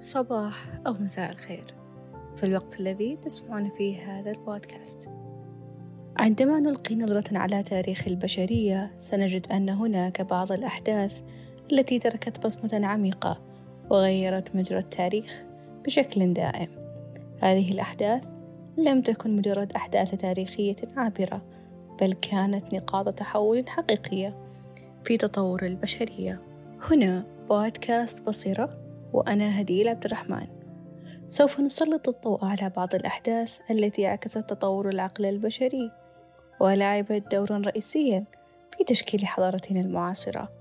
صباح أو مساء الخير في الوقت الذي تسمعون فيه هذا البودكاست. عندما نلقي نظرة على تاريخ البشرية سنجد أن هناك بعض الأحداث التي تركت بصمة عميقة وغيرت مجرى التاريخ بشكل دائم. هذه الأحداث لم تكن مجرد أحداث تاريخية عابرة بل كانت نقاط تحول حقيقية في تطور البشرية. هنا بودكاست بصيرة. وأنا هديل عبد الرحمن. سوف نسلط الضوء على بعض الأحداث التي عكست تطور العقل البشري ولعبت دورا رئيسيا في تشكيل حضارتنا المعاصرة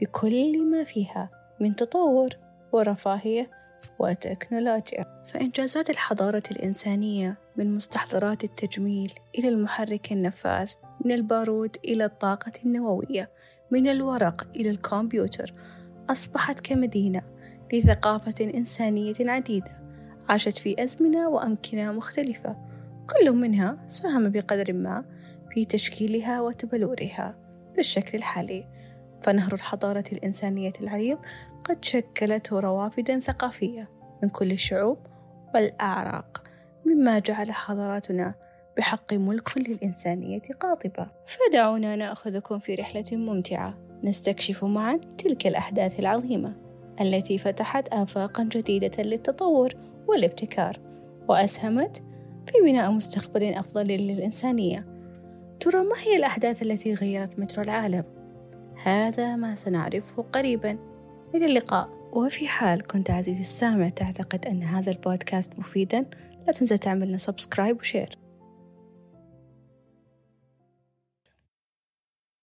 بكل ما فيها من تطور ورفاهية وتكنولوجيا. فإنجازات الحضارة الإنسانية من مستحضرات التجميل إلى المحرك النفاذ من البارود إلى الطاقة النووية من الورق إلى الكمبيوتر أصبحت كمدينة لثقافة إنسانية عديدة عاشت في أزمنة وأمكنة مختلفة. كل منها ساهم بقدر ما في تشكيلها وتبلورها بالشكل الحالي. فنهر الحضارة الإنسانية العريض قد شكلته روافدا ثقافية من كل الشعوب والأعراق مما جعل حضاراتنا بحق ملك للإنسانية قاطبة. فدعونا نأخذكم في رحلة ممتعة نستكشف معا تلك الأحداث العظيمة. التي فتحت آفاقا جديدة للتطور والابتكار وأسهمت في بناء مستقبل أفضل للإنسانية. ترى ما هي الأحداث التي غيرت مجرى العالم؟ هذا ما سنعرفه قريبا. إلى اللقاء. وفي حال كنت عزيزي السامع تعتقد أن هذا البودكاست مفيدا. لا تنسى تعملنا subscribe و share